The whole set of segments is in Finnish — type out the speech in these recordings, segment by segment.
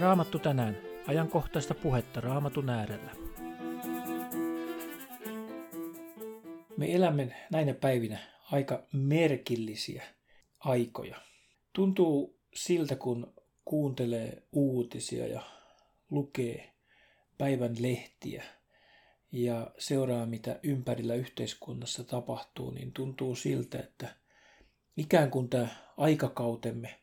Raamattu tänään. Ajankohtaista puhetta Raamatun äärellä. Me elämme näinä päivinä aika merkillisiä aikoja. Tuntuu siltä, kun kuuntelee uutisia ja lukee päivän lehtiä ja seuraa, mitä ympärillä yhteiskunnassa tapahtuu, niin tuntuu siltä, että ikään kuin tämä aikakautemme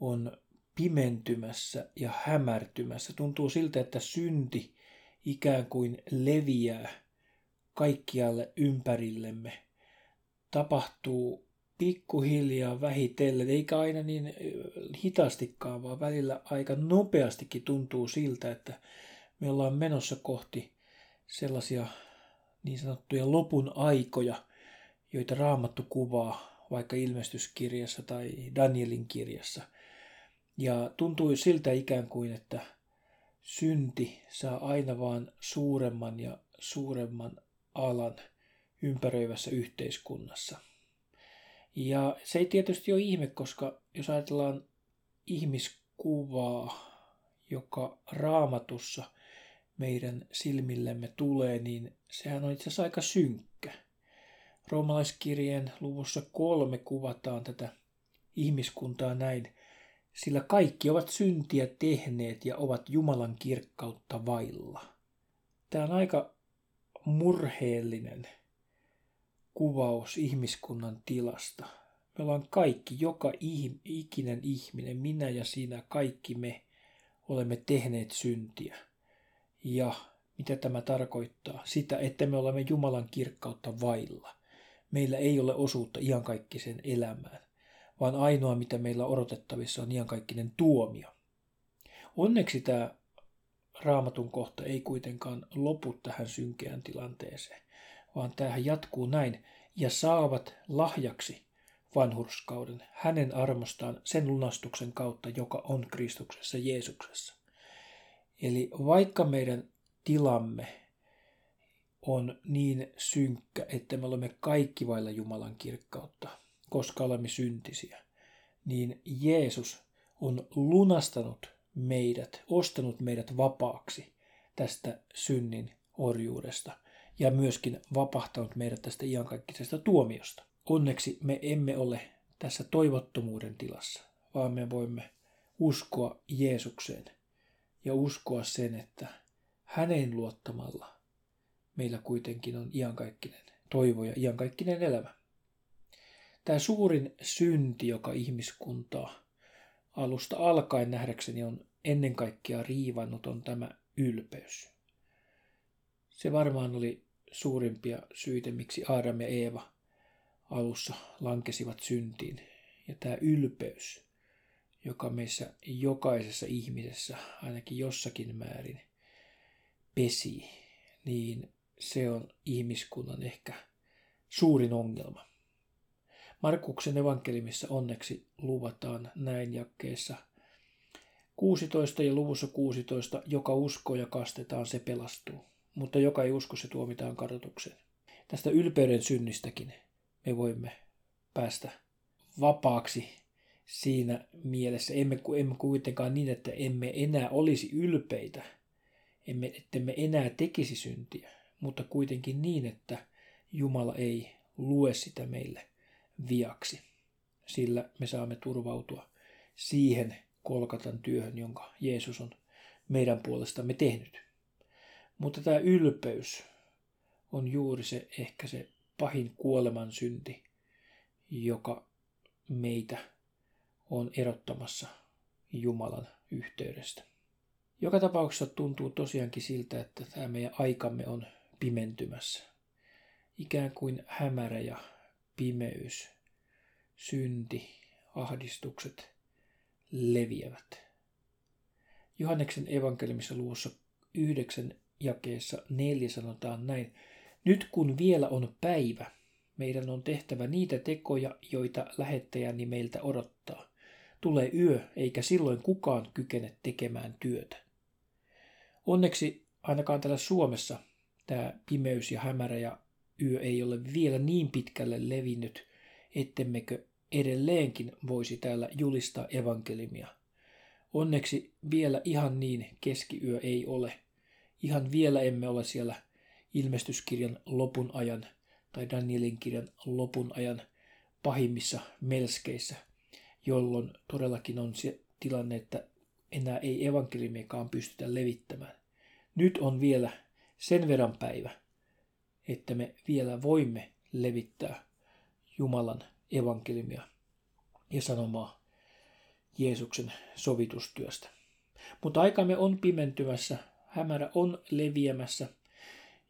on pimentymässä ja hämärtymässä. Tuntuu siltä, että synti ikään kuin leviää kaikkialle ympärillemme. Tapahtuu pikkuhiljaa vähitellen, eikä aina niin hitastikaan, vaan välillä aika nopeastikin tuntuu siltä, että me ollaan menossa kohti sellaisia niin sanottuja lopun aikoja, joita Raamattu kuvaa vaikka ilmestyskirjassa tai Danielin kirjassa – ja tuntui siltä ikään kuin, että synti saa aina vaan suuremman ja suuremman alan ympäröivässä yhteiskunnassa. Ja se ei tietysti ole ihme, koska jos ajatellaan ihmiskuvaa, joka raamatussa meidän silmillemme tulee, niin sehän on itse asiassa aika synkkä. Roomalaiskirjeen luvussa kolme kuvataan tätä ihmiskuntaa näin sillä kaikki ovat syntiä tehneet ja ovat Jumalan kirkkautta vailla. Tämä on aika murheellinen kuvaus ihmiskunnan tilasta. Me ollaan kaikki, joka ikinen ihminen, minä ja sinä, kaikki me olemme tehneet syntiä. Ja mitä tämä tarkoittaa? Sitä, että me olemme Jumalan kirkkautta vailla. Meillä ei ole osuutta iankaikkisen elämään vaan ainoa mitä meillä odotettavissa on iankaikkinen tuomio. Onneksi tämä raamatun kohta ei kuitenkaan lopu tähän synkeään tilanteeseen, vaan tähän jatkuu näin, ja saavat lahjaksi vanhurskauden hänen armostaan sen lunastuksen kautta, joka on Kristuksessa Jeesuksessa. Eli vaikka meidän tilamme on niin synkkä, että me olemme kaikki vailla Jumalan kirkkautta, koska olemme syntisiä, niin Jeesus on lunastanut meidät, ostanut meidät vapaaksi tästä synnin orjuudesta ja myöskin vapahtanut meidät tästä iankaikkisesta tuomiosta. Onneksi me emme ole tässä toivottomuuden tilassa, vaan me voimme uskoa Jeesukseen ja uskoa sen, että hänen luottamalla meillä kuitenkin on iankaikkinen toivo ja iankaikkinen elämä. Tämä suurin synti, joka ihmiskuntaa alusta alkaen nähdäkseni on ennen kaikkea riivannut, on tämä ylpeys. Se varmaan oli suurimpia syitä, miksi Aadam ja Eeva alussa lankesivat syntiin. Ja tämä ylpeys, joka meissä jokaisessa ihmisessä ainakin jossakin määrin pesi, niin se on ihmiskunnan ehkä suurin ongelma. Markuksen evankelimissa onneksi luvataan näin jakkeessa 16 ja luvussa 16, joka uskoo ja kastetaan, se pelastuu, mutta joka ei usko, se tuomitaan kadotukseen. Tästä ylpeyden synnistäkin me voimme päästä vapaaksi siinä mielessä. Emme, emme kuitenkaan niin, että emme enää olisi ylpeitä, emme, että me enää tekisi syntiä, mutta kuitenkin niin, että Jumala ei lue sitä meille viaksi. Sillä me saamme turvautua siihen kolkatan työhön, jonka Jeesus on meidän puolestamme tehnyt. Mutta tämä ylpeys on juuri se ehkä se pahin kuoleman synti, joka meitä on erottamassa Jumalan yhteydestä. Joka tapauksessa tuntuu tosiaankin siltä, että tämä meidän aikamme on pimentymässä. Ikään kuin hämärä ja pimeys, synti, ahdistukset leviävät. Johanneksen evankelimissa luvussa 9 jakeessa 4 sanotaan näin. Nyt kun vielä on päivä, meidän on tehtävä niitä tekoja, joita lähettäjäni meiltä odottaa. Tulee yö, eikä silloin kukaan kykene tekemään työtä. Onneksi ainakaan täällä Suomessa tämä pimeys ja hämärä ja yö ei ole vielä niin pitkälle levinnyt, ettemmekö edelleenkin voisi täällä julistaa evankelimia. Onneksi vielä ihan niin keskiyö ei ole. Ihan vielä emme ole siellä ilmestyskirjan lopun ajan tai Danielin kirjan lopun ajan pahimmissa melskeissä, jolloin todellakin on se tilanne, että enää ei evankeliumiakaan pystytä levittämään. Nyt on vielä sen verran päivä, että me vielä voimme levittää Jumalan evankeliumia ja sanomaa Jeesuksen sovitustyöstä. Mutta aikamme on pimentymässä, hämärä on leviämässä,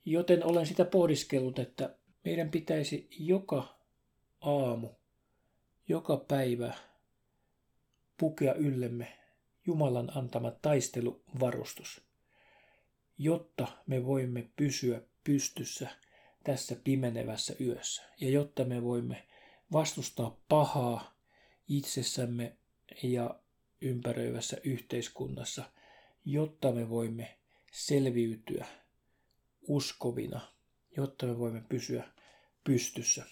joten olen sitä pohdiskellut, että meidän pitäisi joka aamu, joka päivä pukea yllemme Jumalan antama taisteluvarustus, jotta me voimme pysyä pystyssä tässä pimenevässä yössä ja jotta me voimme vastustaa pahaa itsessämme ja ympäröivässä yhteiskunnassa, jotta me voimme selviytyä uskovina, jotta me voimme pysyä pystyssä,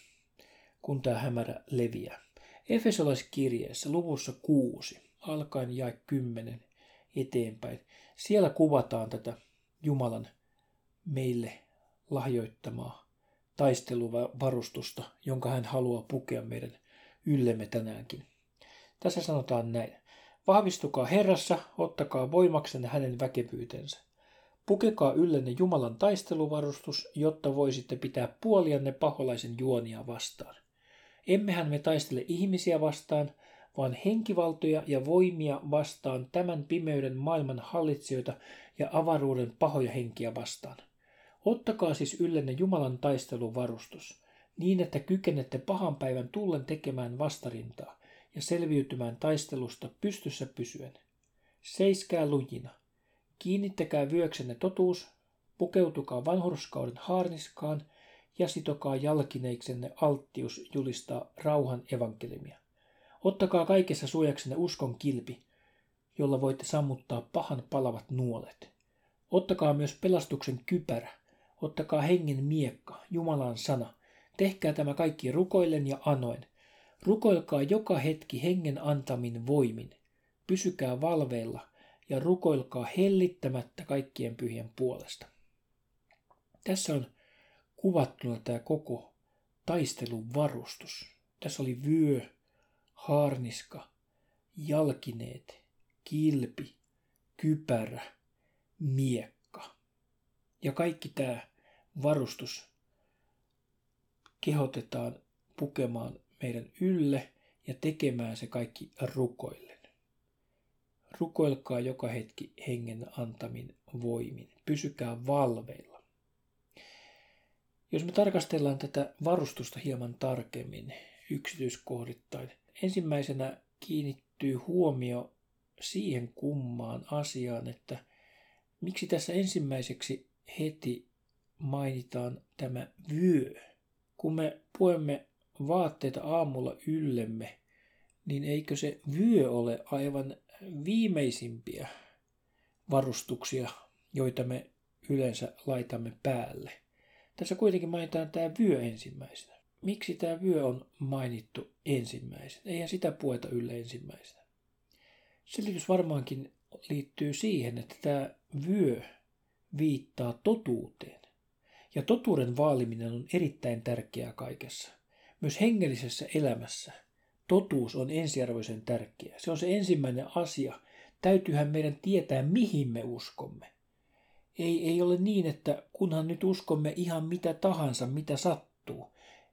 kun tämä hämärä leviää. Efesolaiskirjeessä luvussa 6, alkaen jae 10 eteenpäin, siellä kuvataan tätä Jumalan meille lahjoittamaa taisteluvarustusta, jonka hän haluaa pukea meidän yllemme tänäänkin. Tässä sanotaan näin. Vahvistukaa Herrassa, ottakaa voimaksenne hänen väkevyytensä. Pukekaa yllenne Jumalan taisteluvarustus, jotta voisitte pitää puolianne paholaisen juonia vastaan. Emmehän me taistele ihmisiä vastaan, vaan henkivaltoja ja voimia vastaan tämän pimeyden maailman hallitsijoita ja avaruuden pahoja henkiä vastaan. Ottakaa siis yllenne Jumalan taisteluvarustus, niin että kykenette pahan päivän tullen tekemään vastarintaa ja selviytymään taistelusta pystyssä pysyen. Seiskää lujina. Kiinnittäkää vyöksenne totuus, pukeutukaa vanhurskauden haarniskaan ja sitokaa jalkineiksenne alttius julistaa rauhan evankelimia. Ottakaa kaikessa suojaksenne uskon kilpi, jolla voitte sammuttaa pahan palavat nuolet. Ottakaa myös pelastuksen kypärä, ottakaa hengen miekka, Jumalan sana. Tehkää tämä kaikki rukoillen ja anoen. Rukoilkaa joka hetki hengen antamin voimin. Pysykää valveilla ja rukoilkaa hellittämättä kaikkien pyhien puolesta. Tässä on kuvattuna tämä koko taistelun varustus. Tässä oli vyö, haarniska, jalkineet, kilpi, kypärä, miekka. Ja kaikki tämä varustus kehotetaan pukemaan meidän ylle ja tekemään se kaikki rukoillen. Rukoilkaa joka hetki hengen antamin voimin. Pysykää valveilla. Jos me tarkastellaan tätä varustusta hieman tarkemmin yksityiskohdittain, ensimmäisenä kiinnittyy huomio siihen kummaan asiaan, että miksi tässä ensimmäiseksi heti mainitaan tämä vyö. Kun me puemme vaatteita aamulla yllemme, niin eikö se vyö ole aivan viimeisimpiä varustuksia, joita me yleensä laitamme päälle. Tässä kuitenkin mainitaan tämä vyö ensimmäisenä. Miksi tämä vyö on mainittu ensimmäisenä? Eihän sitä pueta ylle ensimmäisenä. Selitys varmaankin liittyy siihen, että tämä vyö viittaa totuuteen. Ja totuuden vaaliminen on erittäin tärkeää kaikessa. Myös hengellisessä elämässä totuus on ensiarvoisen tärkeä. Se on se ensimmäinen asia. Täytyyhän meidän tietää, mihin me uskomme. Ei, ei ole niin, että kunhan nyt uskomme ihan mitä tahansa, mitä sattuu,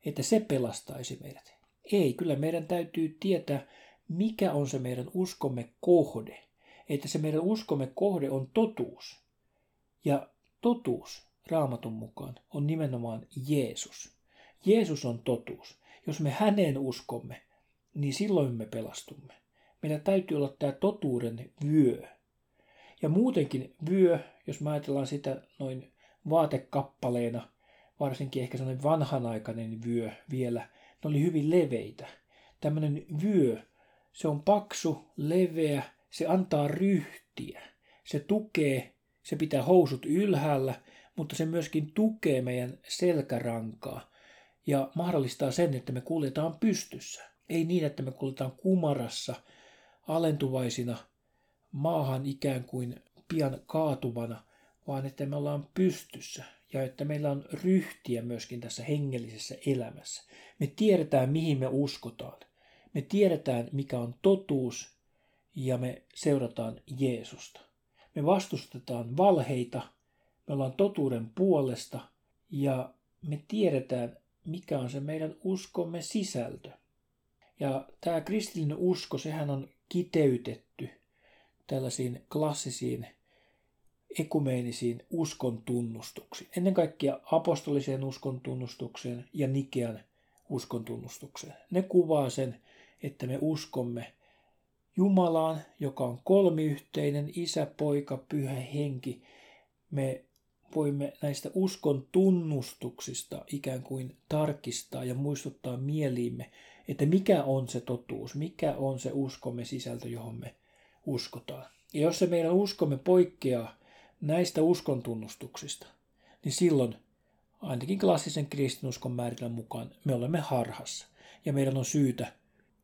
että se pelastaisi meidät. Ei, kyllä meidän täytyy tietää, mikä on se meidän uskomme kohde. Että se meidän uskomme kohde on totuus. Ja totuus raamatun mukaan on nimenomaan Jeesus. Jeesus on totuus. Jos me häneen uskomme, niin silloin me pelastumme. Meillä täytyy olla tämä totuuden vyö. Ja muutenkin vyö, jos me ajatellaan sitä noin vaatekappaleena, varsinkin ehkä sellainen vanhanaikainen vyö vielä, ne oli hyvin leveitä. Tämmöinen vyö, se on paksu, leveä, se antaa ryhtiä, se tukee, se pitää housut ylhäällä, mutta se myöskin tukee meidän selkärankaa ja mahdollistaa sen, että me kuljetaan pystyssä. Ei niin, että me kuljetaan kumarassa, alentuvaisina, maahan ikään kuin pian kaatuvana, vaan että me ollaan pystyssä ja että meillä on ryhtiä myöskin tässä hengellisessä elämässä. Me tiedetään, mihin me uskotaan. Me tiedetään, mikä on totuus ja me seurataan Jeesusta. Me vastustetaan valheita, me ollaan totuuden puolesta ja me tiedetään, mikä on se meidän uskomme sisältö. Ja tämä kristillinen usko, sehän on kiteytetty tällaisiin klassisiin ekumeenisiin uskon tunnustuksiin. Ennen kaikkea apostoliseen uskon tunnustukseen ja Nikean uskon tunnustukseen. Ne kuvaa sen, että me uskomme Jumalaan, joka on kolmiyhteinen, isä, poika, pyhä henki. Me voimme näistä uskon tunnustuksista ikään kuin tarkistaa ja muistuttaa mieliimme, että mikä on se totuus, mikä on se uskomme sisältö, johon me uskotaan. Ja jos se meidän uskomme poikkeaa näistä uskon tunnustuksista, niin silloin ainakin klassisen kristinuskon määritelmän mukaan me olemme harhassa ja meidän on syytä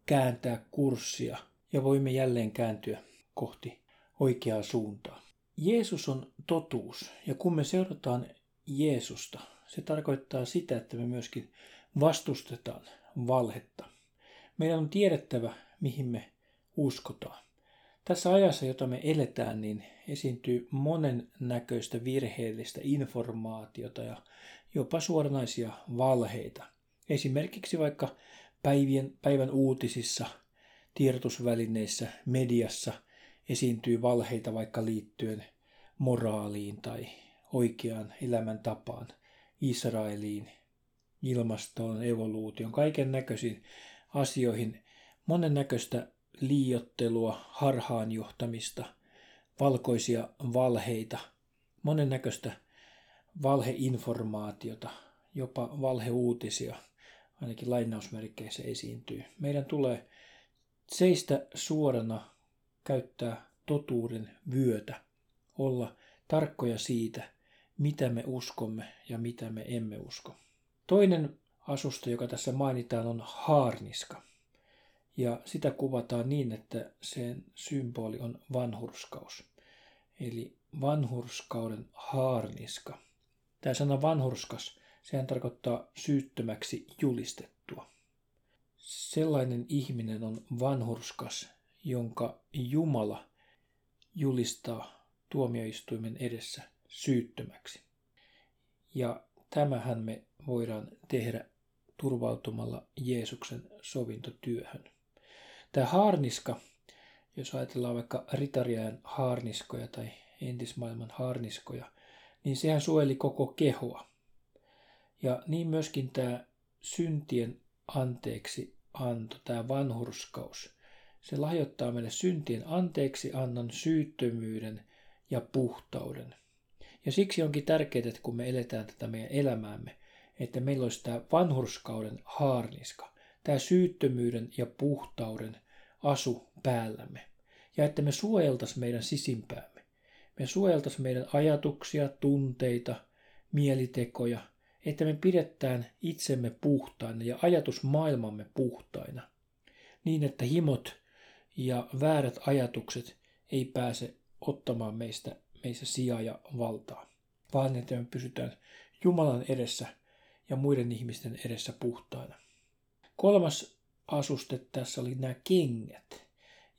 kääntää kurssia ja voimme jälleen kääntyä kohti oikeaa suuntaa. Jeesus on totuus ja kun me seurataan Jeesusta, se tarkoittaa sitä, että me myöskin vastustetaan valhetta. Meidän on tiedettävä, mihin me uskotaan. Tässä ajassa, jota me eletään, niin esiintyy monen näköistä virheellistä informaatiota ja jopa suoranaisia valheita. Esimerkiksi vaikka päivien, päivän uutisissa, tiedotusvälineissä, mediassa esiintyy valheita vaikka liittyen moraaliin tai oikeaan elämäntapaan, Israeliin, ilmastoon, evoluution, kaiken näköisiin asioihin, monennäköistä liiottelua, harhaanjohtamista, valkoisia valheita, monennäköistä valheinformaatiota, jopa valheuutisia, ainakin lainausmerkkeissä esiintyy. Meidän tulee seistä suorana käyttää totuuden vyötä, olla tarkkoja siitä, mitä me uskomme ja mitä me emme usko. Toinen asusta, joka tässä mainitaan, on haarniska. Ja sitä kuvataan niin, että sen symboli on vanhurskaus. Eli vanhurskauden haarniska. Tämä sana vanhurskas, sehän tarkoittaa syyttömäksi julistettua. Sellainen ihminen on vanhurskas, jonka Jumala julistaa tuomioistuimen edessä syyttömäksi. Ja tämähän me voidaan tehdä turvautumalla Jeesuksen sovintotyöhön. Tämä haarniska, jos ajatellaan vaikka ritariajan haarniskoja tai entismaailman haarniskoja, niin sehän suojeli koko kehoa. Ja niin myöskin tämä syntien anteeksi anto, tämä vanhurskaus, se lahjoittaa meille syntien anteeksi annan syyttömyyden ja puhtauden. Ja siksi onkin tärkeää, että kun me eletään tätä meidän elämäämme, että meillä olisi tämä vanhurskauden haarniska, tämä syyttömyyden ja puhtauden asu päällämme. Ja että me suojeltaisiin meidän sisimpäämme. Me suojeltaisiin meidän ajatuksia, tunteita, mielitekoja, että me pidetään itsemme puhtaina ja ajatusmaailmamme puhtaina. Niin, että himot ja väärät ajatukset ei pääse ottamaan meistä, meissä sijaa ja valtaa, vaan että me pysytään Jumalan edessä ja muiden ihmisten edessä puhtaina. Kolmas asuste tässä oli nämä kengät.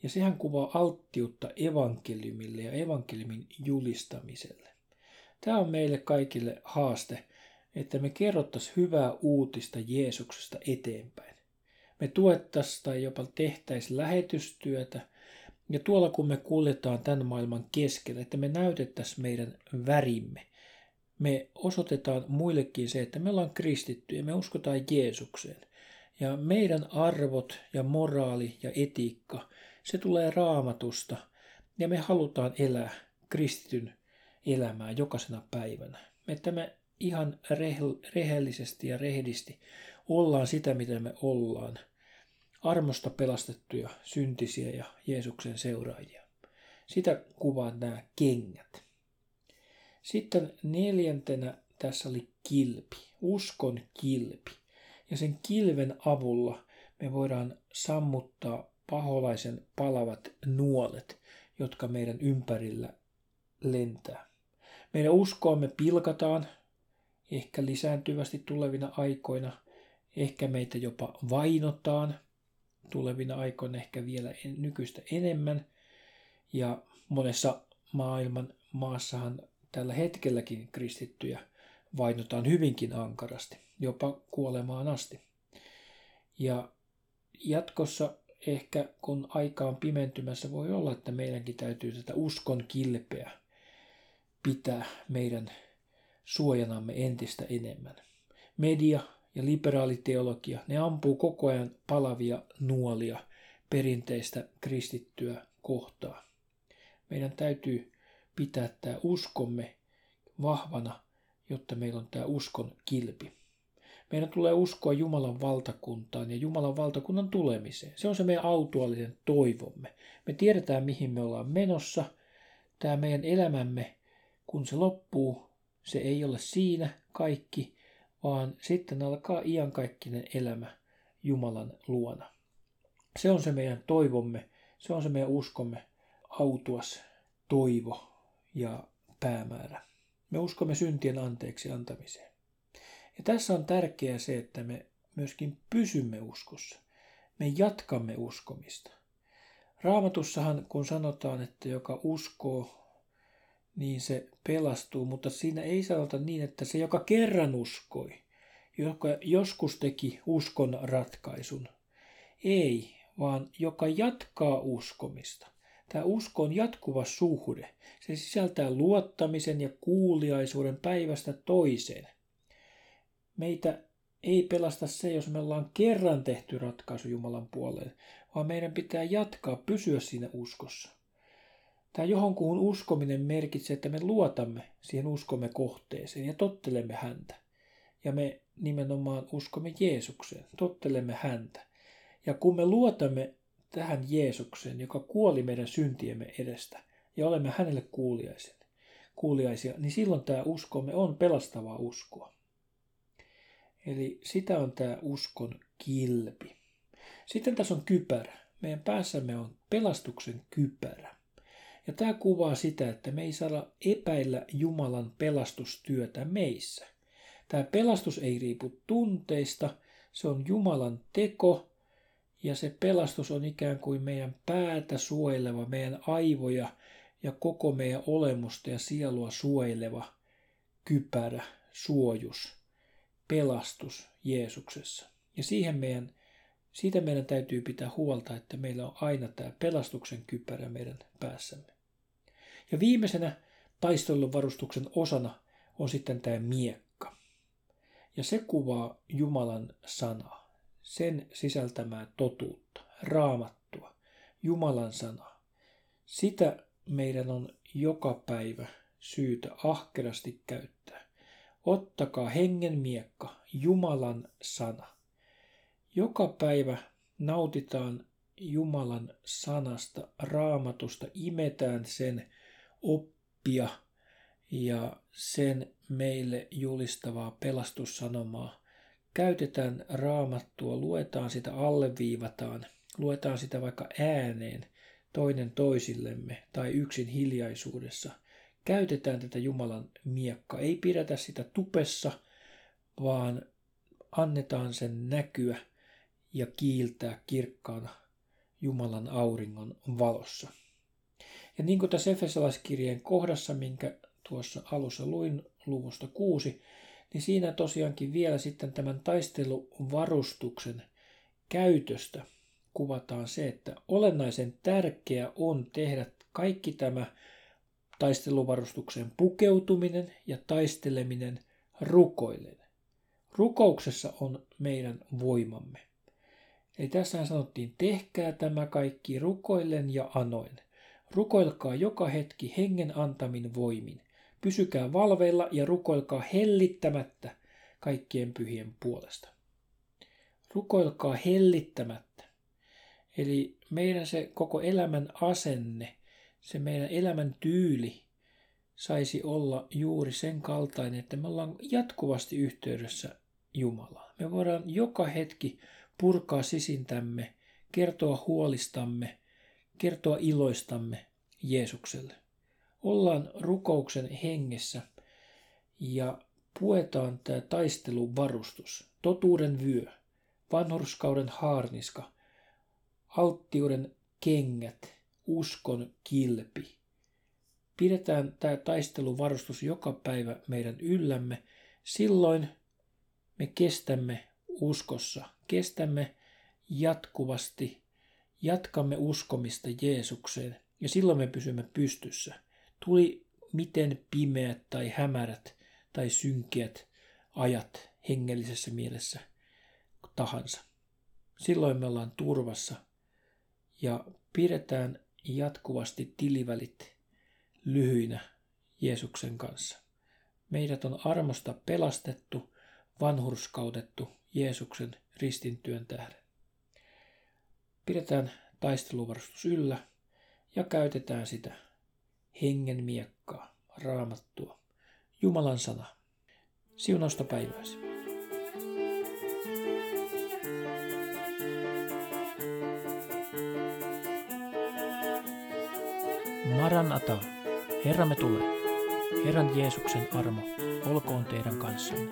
Ja sehän kuvaa alttiutta evankeliumille ja evankeliumin julistamiselle. Tämä on meille kaikille haaste, että me kerrottaisiin hyvää uutista Jeesuksesta eteenpäin. Me tuettaisiin tai jopa tehtäisiin lähetystyötä, ja tuolla kun me kuljetaan tämän maailman keskellä, että me näytettäisiin meidän värimme. Me osoitetaan muillekin se, että me ollaan kristittyjä, me uskotaan Jeesukseen. Ja meidän arvot ja moraali ja etiikka, se tulee raamatusta. Ja me halutaan elää kristityn elämää jokaisena päivänä. Että me ihan rehellisesti ja rehdisti ollaan sitä, mitä me ollaan. Armosta pelastettuja, syntisiä ja Jeesuksen seuraajia. Sitä kuvaa nämä kengät. Sitten neljäntenä tässä oli kilpi, uskon kilpi. Ja sen kilven avulla me voidaan sammuttaa paholaisen palavat nuolet, jotka meidän ympärillä lentää. Meidän uskoamme pilkataan, ehkä lisääntyvästi tulevina aikoina, ehkä meitä jopa vainotaan tulevina aikoina ehkä vielä nykyistä enemmän. Ja monessa maailman maassahan tällä hetkelläkin kristittyjä vainotaan hyvinkin ankarasti, jopa kuolemaan asti. Ja jatkossa ehkä kun aika on pimentymässä, voi olla, että meidänkin täytyy tätä uskon kilpeä pitää meidän suojanamme entistä enemmän. Media ja liberaaliteologia, ne ampuu koko ajan palavia nuolia perinteistä kristittyä kohtaa. Meidän täytyy pitää tämä uskomme vahvana, jotta meillä on tämä uskon kilpi. Meidän tulee uskoa Jumalan valtakuntaan ja Jumalan valtakunnan tulemiseen. Se on se meidän autuaalinen toivomme. Me tiedetään, mihin me ollaan menossa. Tämä meidän elämämme, kun se loppuu, se ei ole siinä kaikki, vaan sitten alkaa iankaikkinen elämä Jumalan luona. Se on se meidän toivomme, se on se meidän uskomme autuas toivo ja päämäärä. Me uskomme syntien anteeksi antamiseen. Ja tässä on tärkeää se, että me myöskin pysymme uskossa. Me jatkamme uskomista. Raamatussahan, kun sanotaan, että joka uskoo, niin se pelastuu, mutta siinä ei sanota niin, että se, joka kerran uskoi, joka joskus teki uskon ratkaisun. Ei, vaan joka jatkaa uskomista. Tämä usko on jatkuva suhde. Se sisältää luottamisen ja kuuliaisuuden päivästä toiseen. Meitä ei pelasta se, jos me ollaan kerran tehty ratkaisu Jumalan puoleen, vaan meidän pitää jatkaa, pysyä siinä uskossa. Tämä johonkuhun uskominen merkitsee, että me luotamme siihen uskomme kohteeseen ja tottelemme häntä. Ja me nimenomaan uskomme Jeesukseen, tottelemme häntä. Ja kun me luotamme tähän Jeesukseen, joka kuoli meidän syntiemme edestä, ja olemme hänelle kuuliaisia, kuuliaisia, niin silloin tämä uskomme on pelastavaa uskoa. Eli sitä on tämä uskon kilpi. Sitten tässä on kypärä. Meidän päässämme on pelastuksen kypärä. Ja tämä kuvaa sitä, että me ei saada epäillä Jumalan pelastustyötä meissä. Tämä pelastus ei riipu tunteista, se on Jumalan teko ja se pelastus on ikään kuin meidän päätä suojeleva, meidän aivoja ja koko meidän olemusta ja sielua suojeleva kypärä, suojus, pelastus Jeesuksessa. Ja siihen meidän, siitä meidän täytyy pitää huolta, että meillä on aina tämä pelastuksen kypärä meidän päässämme. Ja viimeisenä taisteluvarustuksen osana on sitten tämä miekka. Ja se kuvaa Jumalan sanaa, sen sisältämää totuutta, raamattua, Jumalan sanaa. Sitä meidän on joka päivä syytä ahkerasti käyttää. Ottakaa hengen miekka, Jumalan sana. Joka päivä nautitaan Jumalan sanasta, raamatusta, imetään sen oppia ja sen meille julistavaa pelastussanomaa. Käytetään raamattua, luetaan sitä, alleviivataan, luetaan sitä vaikka ääneen toinen toisillemme tai yksin hiljaisuudessa. Käytetään tätä Jumalan miekkaa. Ei pidetä sitä tupessa, vaan annetaan sen näkyä ja kiiltää kirkkaana Jumalan auringon valossa. Ja niin kuin tässä Efesolaiskirjeen kohdassa, minkä tuossa alussa luin luvusta kuusi, niin siinä tosiaankin vielä sitten tämän taisteluvarustuksen käytöstä kuvataan se, että olennaisen tärkeää on tehdä kaikki tämä taisteluvarustuksen pukeutuminen ja taisteleminen rukoillen. Rukouksessa on meidän voimamme. Eli tässä sanottiin, tehkää tämä kaikki rukoillen ja anoin. Rukoilkaa joka hetki hengen antamin voimin. Pysykää valveilla ja rukoilkaa hellittämättä kaikkien pyhien puolesta. Rukoilkaa hellittämättä. Eli meidän se koko elämän asenne, se meidän elämän tyyli saisi olla juuri sen kaltainen, että me ollaan jatkuvasti yhteydessä Jumalaan. Me voidaan joka hetki purkaa sisintämme, kertoa huolistamme, kertoa iloistamme Jeesukselle. Ollaan rukouksen hengessä ja puetaan tämä taisteluvarustus, totuuden vyö, vanhurskauden haarniska, alttiuden kengät, uskon kilpi. Pidetään tämä taisteluvarustus joka päivä meidän yllämme. Silloin me kestämme uskossa, kestämme jatkuvasti, jatkamme uskomista Jeesukseen ja silloin me pysymme pystyssä. Tuli miten pimeät tai hämärät tai synkeät ajat hengellisessä mielessä tahansa. Silloin me ollaan turvassa ja pidetään jatkuvasti tilivälit lyhyinä Jeesuksen kanssa. Meidät on armosta pelastettu, vanhurskautettu Jeesuksen ristintyön tähden. Pidetään taisteluvarustus yllä ja käytetään sitä hengen miekkaa, raamattua, Jumalan sana. Siunausta päiväsi. Maranata, Herramme tulee. Herran Jeesuksen armo olkoon teidän kanssanne.